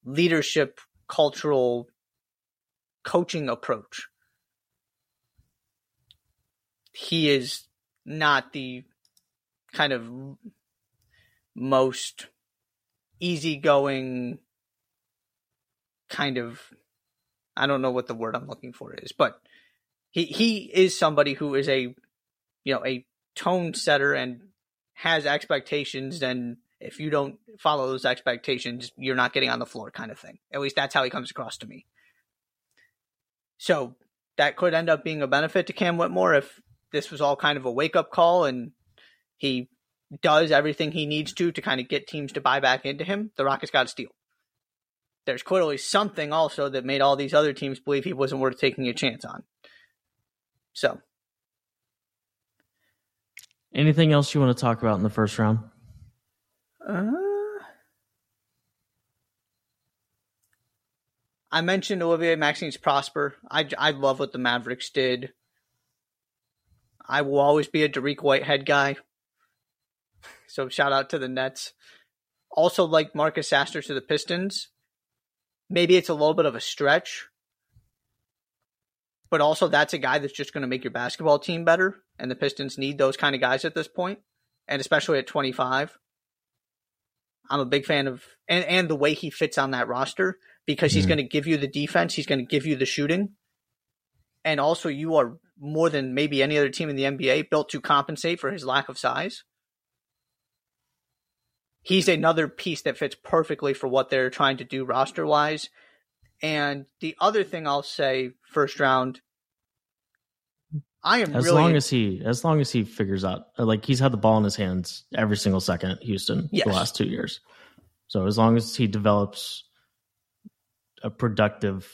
leadership, cultural, coaching approach, he is not the kind of most easygoing kind of I don't know what the word I'm looking for is, but he he is somebody who is a you know a tone setter and has expectations. And if you don't follow those expectations you're not getting on the floor kind of thing. At least that's how he comes across to me. So that could end up being a benefit to cam whitmore if this was all kind of a wake-up call and he does everything he needs to to kind of get teams to buy back into him. The rockets got to steal there's clearly something also that made all these other teams believe he wasn't worth taking a chance on. So, anything else you want to talk about in the first round? Uh, I mentioned Olivier-Maxence Prosper. I, I love what the Mavericks did. I will always be a Dariq Whitehead guy. So shout out to the Nets. Also like Marcus Sasser to the Pistons maybe it's a little bit of a stretch, but also that's a guy that's just going to make your basketball team better. And the Pistons need those kind of guys at this point, and especially at 25. I'm a big fan of and, and the way he fits on that roster because mm-hmm. he's going to give you the defense, he's going to give you the shooting, and also you are more than maybe any other team in the NBA built to compensate for his lack of size he's another piece that fits perfectly for what they're trying to do roster wise. And the other thing I'll say, first round, I am as really, long as he as long as he figures out like he's had the ball in his hands every single second at Houston yes. the last two years. So as long as he develops a productive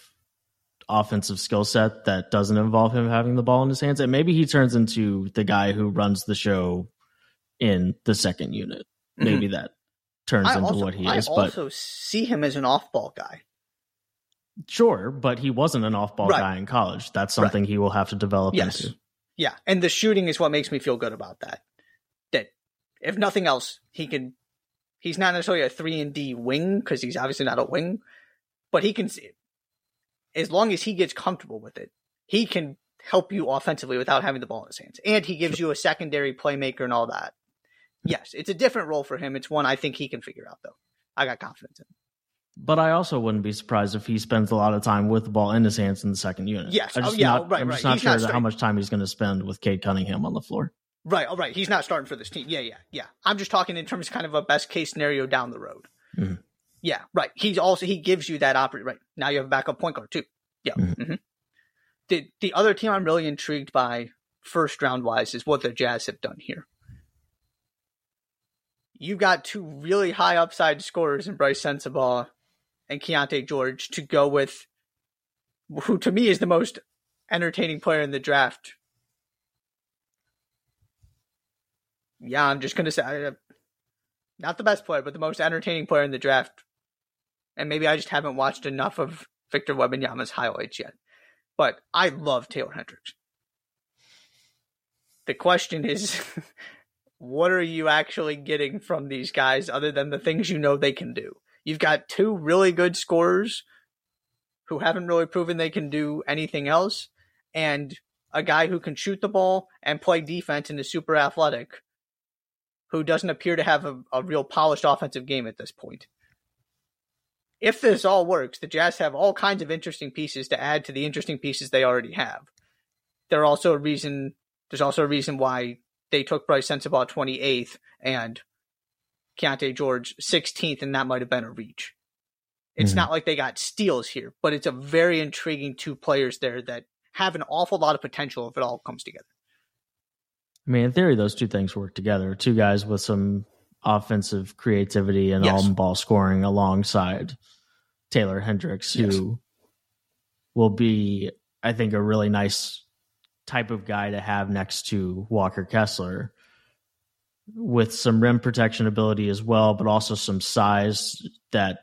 offensive skill set that doesn't involve him having the ball in his hands, and maybe he turns into the guy who runs the show in the second unit. Mm-hmm. Maybe that turns I into also, what he is. I also see him as an off-ball guy. Sure, but he wasn't an off-ball right. guy in college. That's something right. he will have to develop yes. into. Yeah, and the shooting is what makes me feel good about that. That if nothing else, he can He's not necessarily a three and D wing because he's obviously not a wing, but he can see as long as he gets comfortable with it, he can help you offensively without having the ball in his hands. And he gives you a secondary playmaker and all that. Yes, it's a different role for him. It's one I think he can figure out though. I got confidence in. Him. But I also wouldn't be surprised if he spends a lot of time with the ball in his hands in the second unit. Yes. I'm Oh, just yeah. not, right. I'm right. just not He's sure not how much time he's going to spend with Cade Cunningham on the floor. Right. All right. He's not starting for this team. Yeah. Yeah. Yeah. I'm just talking in terms of kind of a best case scenario down the road. Mhm. Yeah. Right. He's also he gives you that opportunity. Right now you have a backup point guard too. Yeah. Mhm. hmm The the other team I'm really intrigued by first round wise is what the Jazz have done here. You've got two really high upside scorers in Bryce Sensabaugh and Keyonte George to go with, who to me is the most entertaining player in the draft. Yeah, I'm just gonna say, uh, not the best player, but the most entertaining player in the draft. And maybe I just haven't watched enough of Victor Wembanyama's highlights yet. But I love Taylor Hendricks. The question is, what are you actually getting from these guys other than the things you know they can do? You've got two really good scorers who haven't really proven they can do anything else, and a guy who can shoot the ball and play defense and is super athletic, who doesn't appear to have a, a real polished offensive game at this point. If this all works, the Jazz have all kinds of interesting pieces to add to the interesting pieces they already have. There also a reason. There's also a reason why they took Bryce Sensabaugh 28th and Keyonte George 16th, and that might have been a reach. It's Mhm. not like they got steals here, but it's a very intriguing two players there that have an awful lot of potential if it all comes together. I mean, in theory, those two things work together. Two guys with some offensive creativity and Yes. ball scoring alongside Taylor Hendricks, who Yes. will be, I think, a really nice type of guy to have next to Walker Kessler with some rim protection ability as well, but also some size that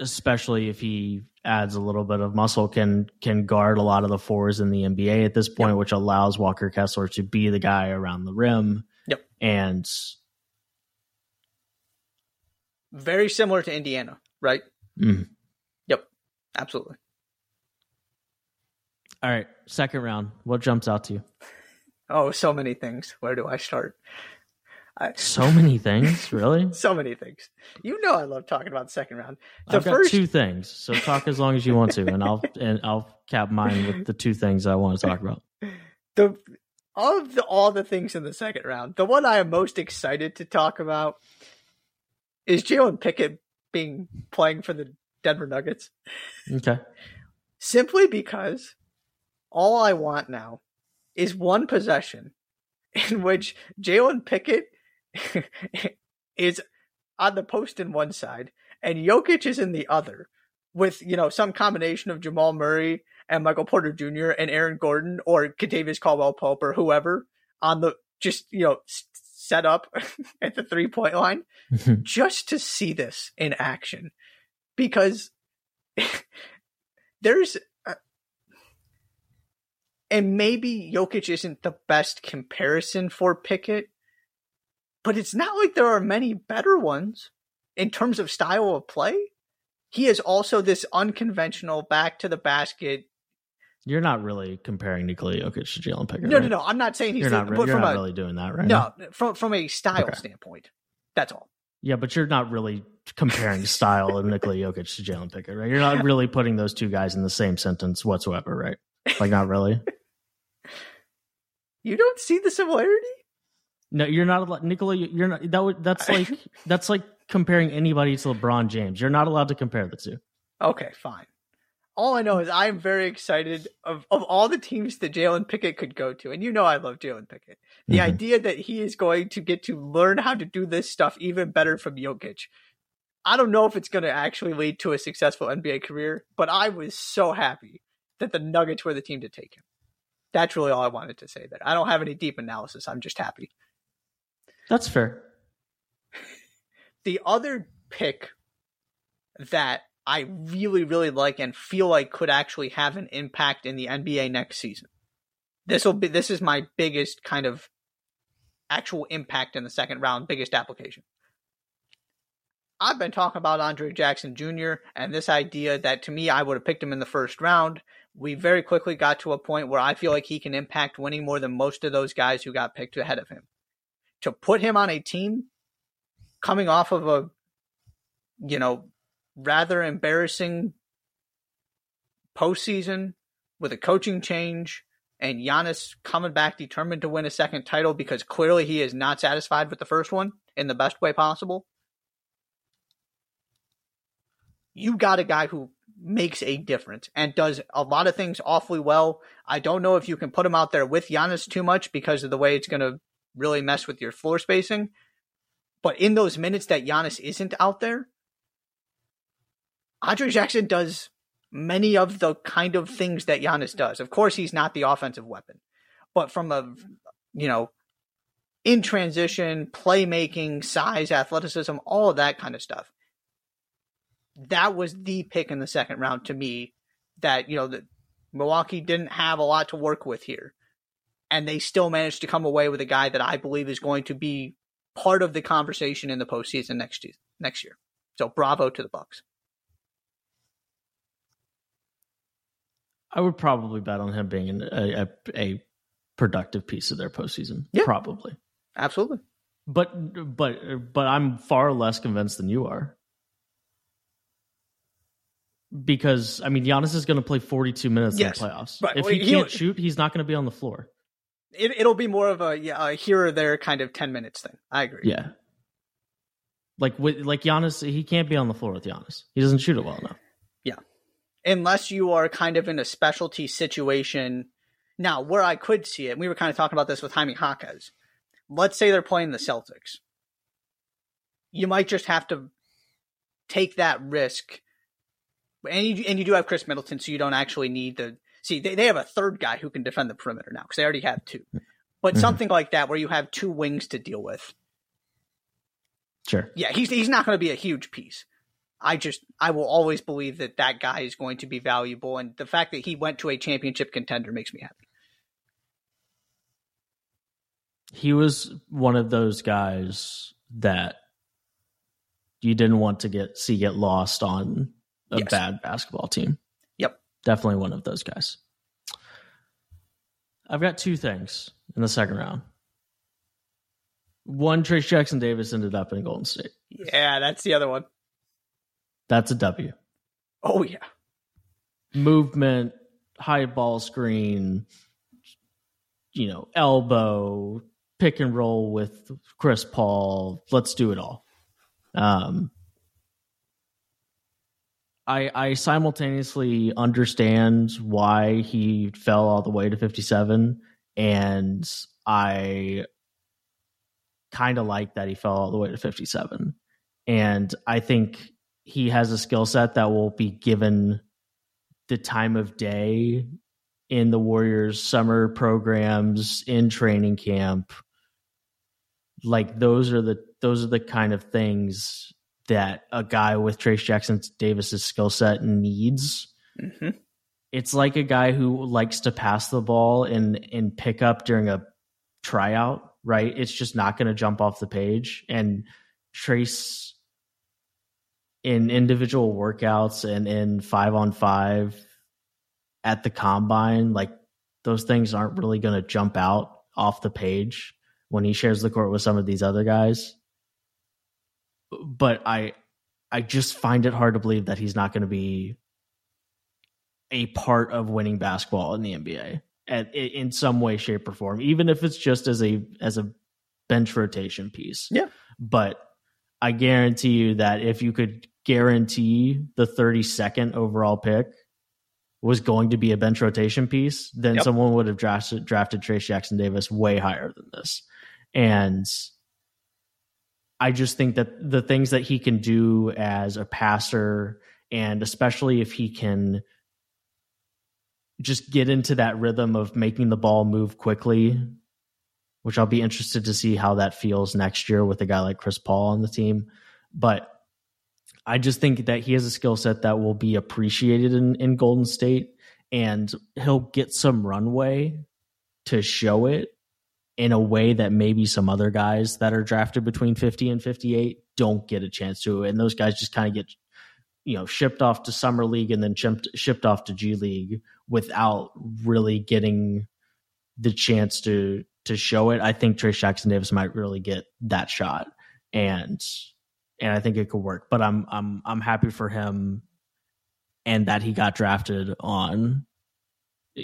especially if he adds a little bit of muscle can can guard a lot of the fours in the NBA at this point, which allows Walker Kessler to be the guy around the rim. Yep. And Very similar to Indiana, right? mm. Yep, absolutely. All right, second round. What jumps out to you? Oh, so many things. Where do I start? I, So many things, really. so many things. You know, I love talking about the second round. The I've got first, two things, so talk as long as you want to, and I'll and I'll cap mine with the two things I want to talk about. the of the all the things in the second round, the one I am most excited to talk about is Jalen Pickett being playing for the Denver Nuggets. Okay. simply because all I want now is one possession in which Jalen Pickett is on the post in one side and Jokic is in the other with, you know, some combination of Jamal Murray and Michael Porter Jr. and Aaron Gordon or Kentavious Caldwell Pope or whoever on the just, you know, set up at the three point line just to see this in action because there's and maybe Jokic isn't the best comparison for Pickett, but it's not like there are many better ones in terms of style of play. He is also this unconventional back to the basket. You're not really comparing Nikola Jokic to Jalen Pickett. No, right? no, no. I'm not saying he's You're not, re- but you're not a really doing that right now. no from from a style Okay. standpoint. That's all. Yeah, but you're not really comparing style of Nikola Jokic to Jalen Pickett, right? You're not really putting those two guys in the same sentence whatsoever, right? Like, not really. You don't see the similarity? No, you're not. allowed Nikola, you're not. That would. That's like. That's like comparing anybody to LeBron James. You're not allowed to compare the two. Okay, fine. All I know is I'm very excited of, of all the teams that Jalen Pickett could go to. And you know I love Jalen Pickett. The Mhm. idea that he is going to get to learn how to do this stuff even better from Jokic. I don't know if it's going to actually lead to a successful NBA career, but I was so happy that the Nuggets were the team to take him. That's really all I wanted to say there. I don't have any deep analysis. I'm just happy. That's fair. the other pick that I really, really like and feel like could actually have an impact in the NBA next season. This will be this is my biggest kind of actual impact in the second round, biggest application. I've been talking about Andre Jackson Jr. and this idea that to me, I would have picked him in the first round. We very quickly got to a point where I feel like he can impact winning more than most of those guys who got picked ahead of him. To put him on a team coming off of a, you know, rather embarrassing postseason with a coaching change and Giannis coming back determined to win a second title because clearly he is not satisfied with the first one in the best way possible. You got a guy who makes a difference and does a lot of things awfully well. I don't know if you can put him out there with Giannis too much because of the way it's going to really mess with your floor spacing. But in those minutes that Giannis isn't out there, Andre Jackson does many of the kind of things that Giannis does. Of course, he's not the offensive weapon, but from a, you know, in transition, playmaking, size, athleticism, all of that kind of stuff. That was the pick in the second round to me that, you know, that Milwaukee didn't have a lot to work with here. And they still managed to come away with a guy that I believe is going to be part of the conversation in the postseason next year. Next year. So bravo to the Bucks. I would probably bet on him being a, a, a productive piece of their postseason. Yeah. Probably. Absolutely. But but but I'm far less convinced than you are. Because I mean, Giannis is going to play 42 minutes Yes. in the playoffs. Right. If Well, he can't shoot, he's not going to be on the floor. It, it'll be more of a, yeah, a here or there kind of 10 minutes thing. I agree. Yeah. Like with like Giannis, he can't be on the floor with Giannis. He doesn't shoot it well enough. Yeah. Unless you are kind of in a specialty situation. Now, where I could see it, we were kind of talking about this with Jaime Jaquez. Let's say they're playing the Celtics. You might just have to take that risk. And you, and you do have Khris Middleton, so you don't actually need to see. They, they have a third guy who can defend the perimeter now because they already have two. But Mhm. something like that where you have two wings to deal with. Sure. Yeah, he's he's not going to be a huge piece. I just I will always believe that that guy is going to be valuable, and the fact that he went to a championship contender makes me happy. He was one of those guys that you didn't want to get see get lost on a Yes. bad basketball team. Yep. Definitely one of those guys. I've got two things in the second round. One, Trayce Jackson Davis ended up in Golden State. Yeah, that's the other one. That's a W. Oh yeah, Movement, high ball screen, you know, elbow, pick and roll with Chris Paul. Let's do it all. Um, I I simultaneously understand why he fell all the way to 57 and I kind of like that he fell all the way to 57 and I think he has a skill set that will be given the time of day in the Warriors summer programs in training camp. Like those are the those are the kind of things that a guy with Trayce Jackson Davis's skill set needs. hmm It's like a guy who likes to pass the ball and and pick up during a tryout, right? It's just not going to jump off the page and Trace in individual workouts and in 5 on 5 at the combine, like those things aren't really going to jump out off the page when he shares the court with some of these other guys but I I just find it hard to believe that he's not going to be a part of winning basketball in the NBA at, in some way, shape, or form, even if it's just as a as a bench rotation piece. Yeah. But I guarantee you that if you could guarantee the 32nd overall pick was going to be a bench rotation piece, then Yep. someone would have drafted drafted Trayce Jackson Davis way higher than this. And I just think that the things that he can do as a passer, and especially if he can just get into that rhythm of making the ball move quickly, which I'll be interested to see how that feels next year with a guy like Chris Paul on the team. But I just think that he has a skill set that will be appreciated in, in Golden State, and he'll get some runway to show it in a way that maybe some other guys that are drafted between 50 and 58 don't get a chance to, and those guys just kind of get you know shipped off to summer league and then shipped shipped off to G League without really getting the chance to to show it. I think Trayce Jackson Davis might really get that shot, and and I think it could work. But I'm I'm I'm happy for him, and that he got drafted on,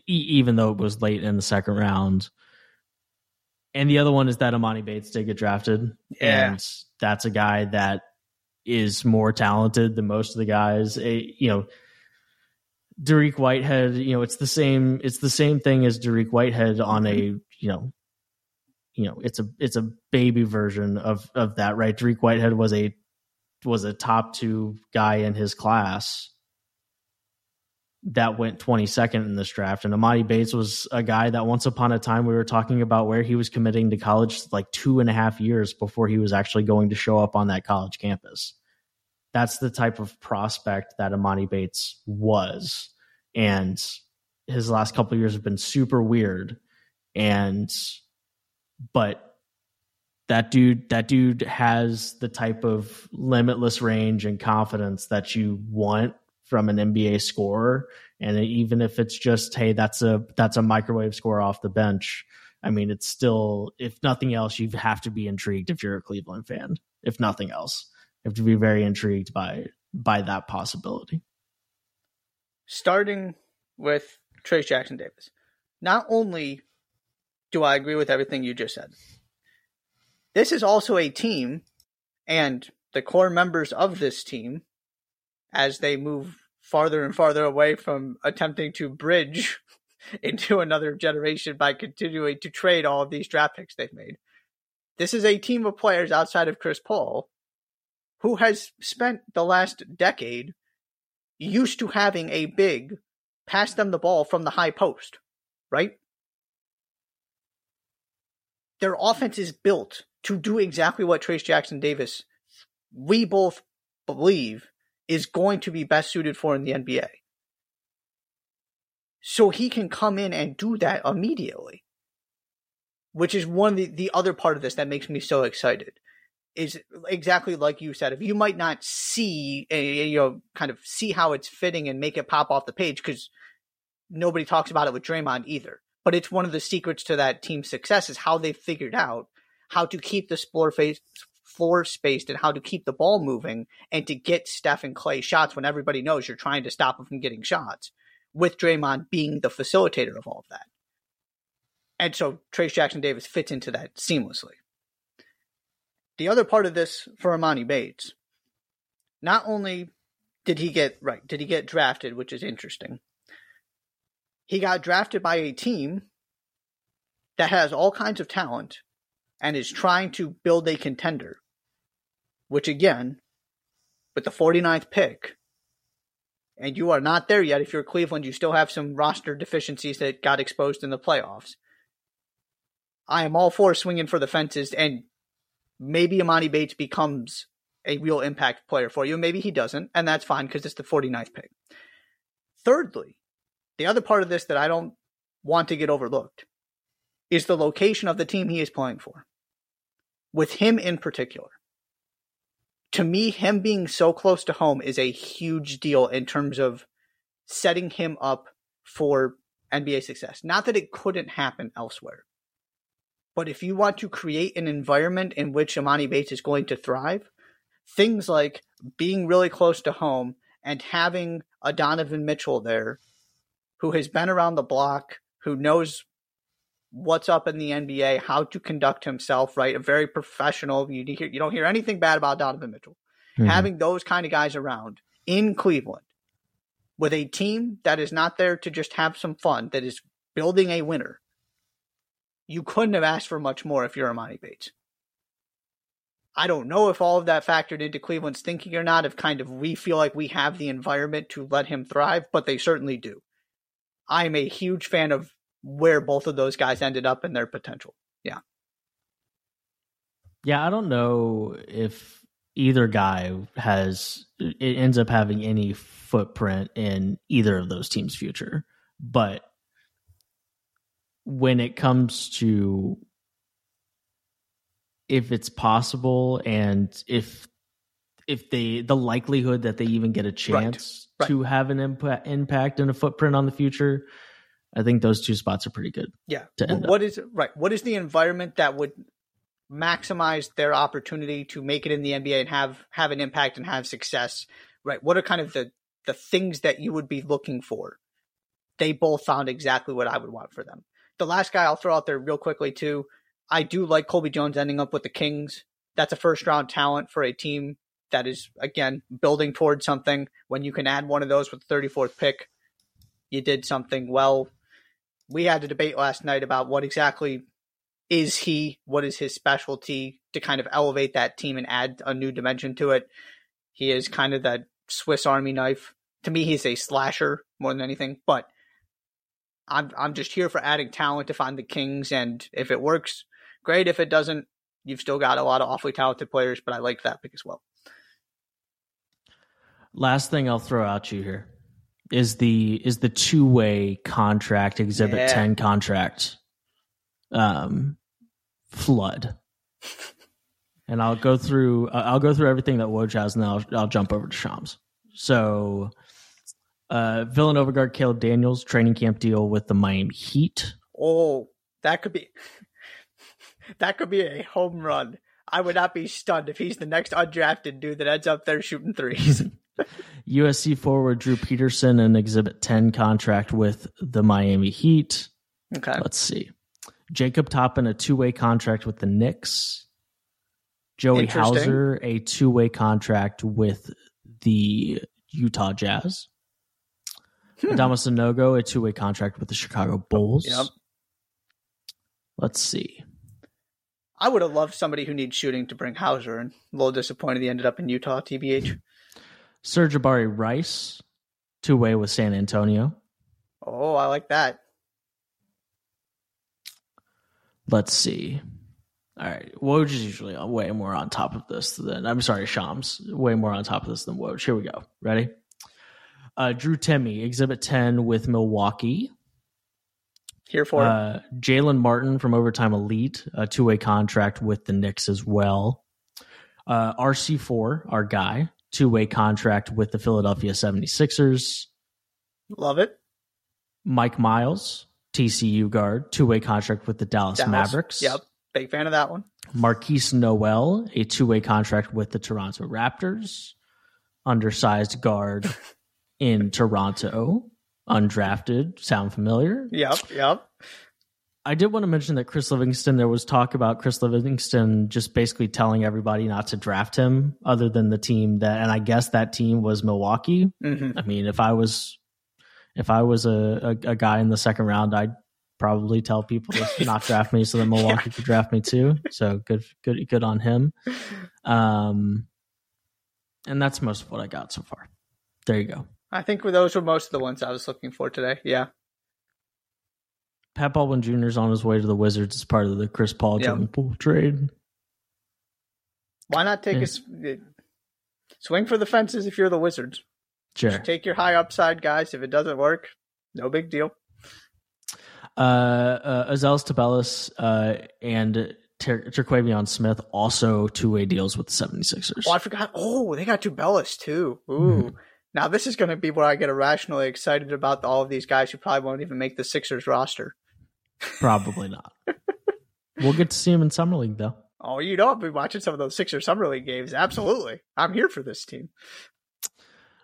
even though it was late in the second round. And the other one is that Emoni Bates did get drafted, Yeah. and that's a guy that is more talented than most of the guys. A, you know, Dariq Whitehead. You know, it's the same. It's the same thing as Dariq Whitehead on a you know, you know, it's a it's a baby version of of that, right? Dariq Whitehead was a was a top two guy in his class that went 22nd in this draft. And Emoni Bates was a guy that once upon a time we were talking about where he was committing to college like two and a half years before he was actually going to show up on that college campus. That's the type of prospect that Emoni Bates was. And his last couple years have been super weird. And but that dude that dude has the type of limitless range and confidence that you want from an NBA scorer. And even if it's just, hey, that's a that's a microwave score off the bench. I mean, it's still, if nothing else, you have to be intrigued if you're a Cleveland fan. If nothing else, you have to be very intrigued by by that possibility. starting with Trayce Jackson Davis. Not only do I agree with everything you just said, this is also a team, and the core members of this team, as they move farther and farther away from attempting to bridge into another generation by continuing to trade all of these draft picks they've made. This is a team of players outside of Chris Paul who has spent the last decade used to having a big pass them the ball from the high post, right? Their offense is built to do exactly what Trayce Jackson Davis, we both believe, is going to be best suited for in the NBA. So he can come in and do that immediately. Which is one of the, the other part of this that makes me so excited is exactly like you said. If you might not see, a, you know, kind of see how it's fitting and make it pop off the page because nobody talks about it with Draymond either. But it's one of the secrets to that team's success is how they figured out how to keep the floor face floor spaced and how to keep the ball moving and to get Steph and Clay shots when everybody knows you're trying to stop them from getting shots. With Draymond being the facilitator of all of that. And so Trayce Jackson Davis fits into that seamlessly. The other part of this for Emoni Bates, not only did he get right, did he get drafted, which is interesting. He got drafted by a team that has all kinds of talent and is trying to build a contender, which again, with the 49th pick, and you are not there yet. If you're Cleveland, you still have some roster deficiencies that got exposed in the playoffs. I am all for swinging for the fences, and maybe Emoni Bates becomes a real impact player for you. Maybe he doesn't, and that's fine because it's the 49th pick. Thirdly, the other part of this that I don't want to get overlooked is the location of the team he is playing for. With him in particular. To me, him being so close to home is a huge deal in terms of setting him up for NBA success. Not that it couldn't happen elsewhere. But if you want to create an environment in which Emoni Bates is going to thrive, things like being really close to home and having a Donovan Mitchell there who has been around the block, who knows what's up in the NBA, how to conduct himself, right? A very professional. You, hear, you don't hear anything bad about Donovan Mitchell. Mhm. Having those kind of guys around in Cleveland with a team that is not there to just have some fun, that is building a winner, you couldn't have asked for much more if you're Emoni Bates. I don't know if all of that factored into Cleveland's thinking or not, if kind of we feel like we have the environment to let him thrive, but they certainly do. I'm a huge fan of where both of those guys ended up and their potential. Yeah, Yeah, I don't know if either guy has it ends up having any footprint in either of those teams' future. But when it comes to if it's possible and if if they the likelihood that they even get a chance Right. to have an impact impact and a footprint on the future, I think those two spots are pretty good. Yeah. to end Wh- what is right? What is the environment that would maximize their opportunity to make it in the NBA and have have an impact and have success? Right. What are kind of the the things that you would be looking for? They both found exactly what I would want for them. The last guy I'll throw out there real quickly too. I do like Colby Jones ending up with the Kings. That's a first round talent for a team that is again building towards something. When you can add one of those with the 34th pick, you did something well we had a debate last night about what exactly is he, what is his specialty to kind of elevate that team and add a new dimension to it. He is kind of that Swiss Army knife. To me, he's a slasher more than anything, but I'm I'm just here for adding talent to I'm the Kings, and if it works, great. If it doesn't, you've still got a lot of awfully talented players, but I like that pick as well. Last thing I'll throw out to you here is the is the two way contract exhibit Yeah. ten contract um flood. and I'll go through uh, I'll go through everything that Woj has and then I'll, I'll jump over to Shams. So uh Villanova guard Caleb Daniels training camp deal with the Miami Heat. Oh, that could be that could be a home run. I would not be stunned if he's the next undrafted dude that ends up there shooting threes. USC forward Drew Peterson an exhibit 10 contract with the Miami Heat. okay. Let's see. Jacob Toppin, a two way contract with the Knicks. Joey Hauser, a two way contract with the Utah Jazz. Hmm. Adama Sanogo, a two way contract with the Chicago Bulls. Yep. Let's see. I would have loved somebody who needs shooting to bring Hauser and a little disappointed he ended up in Utah, TBH. Sir'Jabari Rice, two way with San Antonio. Oh, I like that. Let's see. All right. Woj is usually way more on top of this than I'm sorry, Shams. Way more on top of this than Woj. Here we go. Ready? Uh, Drew Timme, Exhibit 10 with Milwaukee. Here for. Uh, Jaylen Martin from Overtime Elite, a two way contract with the Knicks as well. Uh, RC4, our guy, two way contract with the Philadelphia 76ers. Love it. Mike Miles, TCU guard, two way contract with the Dallas, Dallas. Mavericks. Yep. Big fan of that one. Markquis Nowell, a two way contract with the Toronto Raptors. Undersized guard in Toronto. Undrafted. Sound familiar? Yep. Yep. I did want to mention that Chris Livingston, there was talk about Chris Livingston just basically telling everybody not to draft him other than the team that, and I guess that team was Milwaukee. hmm I mean, if I was, if I was a, a, a guy in the second round, I'd probably tell people to not draft me so that Milwaukee could draft me too. So good, good, good on him. Um, and that's most of what I got so far. There you go. I think those were most of the ones I was looking for today. Yeah. Pat Baldwin Jr. is on his way to the Wizards as part of the Chris Paul Yep. Jordan Poole trade. Why not take Yeah. a s- swing for the fences if you're the Wizards? Sure. Just take your high upside guys. If it doesn't work, no big deal. Uh, uh, Azuolas Tubelis uh, and Ter- Terquavion Smith also two way deals with the 76ers. Oh, I forgot. Oh, they got Tubelis too. Ooh. Mhm. Now this is going to be where I get irrationally excited about all of these guys who probably won't even make the Sixers roster. Probably not. we'll get to see him in Summer League, though. Oh, you know, I've be watching some of those Sixers Summer League games. Absolutely. I'm here for this team.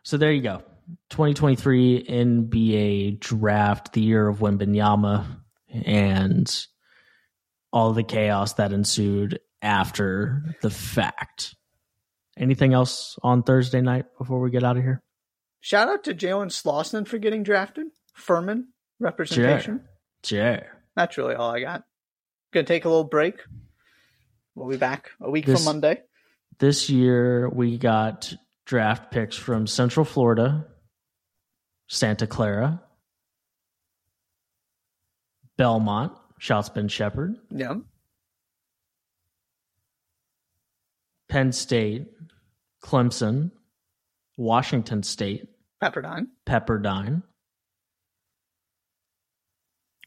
So there you go. 2023 NBA draft, the year of Wembanyama, and all the chaos that ensued after the fact. Anything else on Thursday night before we get out of here? Shout out to Jalen Slawson for getting drafted. Furman representation. Sure. That's really all I got. Gonna take a little break. We'll be back a week This- from Monday. This year we got draft picks from Central Florida, Santa Clara, Belmont, shouts Ben Sheppard, Yeah. Penn State, Clemson, Washington State, Pepperdine. Pepperdine,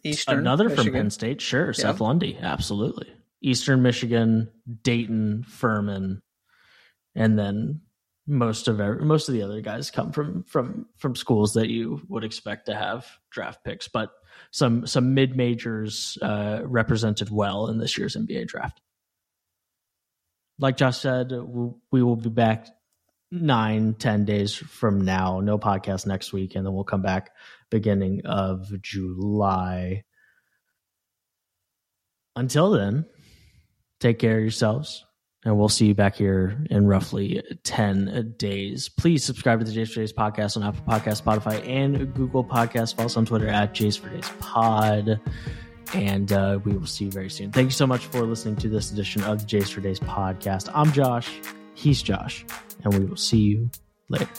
Eastern. another from Penn State, sure, Seth Lundy, absolutely. Eastern Michigan, Dayton, Furman, and then most of every, most of the other guys come from from from schools that you would expect to have draft picks, but some some mid majors uh, represented well in this year's NBA draft. Like Josh said, we will be back nine ten days from now. No podcast next week, and then we'll come back beginning of July. Until then, take care of yourselves and we'll see you back here in roughly 10 days. Please subscribe to the Js For Days podcast on Apple Podcast, Spotify, and Google Podcasts. Follow us on Twitter at Js For Days Pod. And uh, we will see you very soon. Thank you so much for listening to this edition of the Js For Days podcast. I'm Josh. He's Josh. And we will see you later.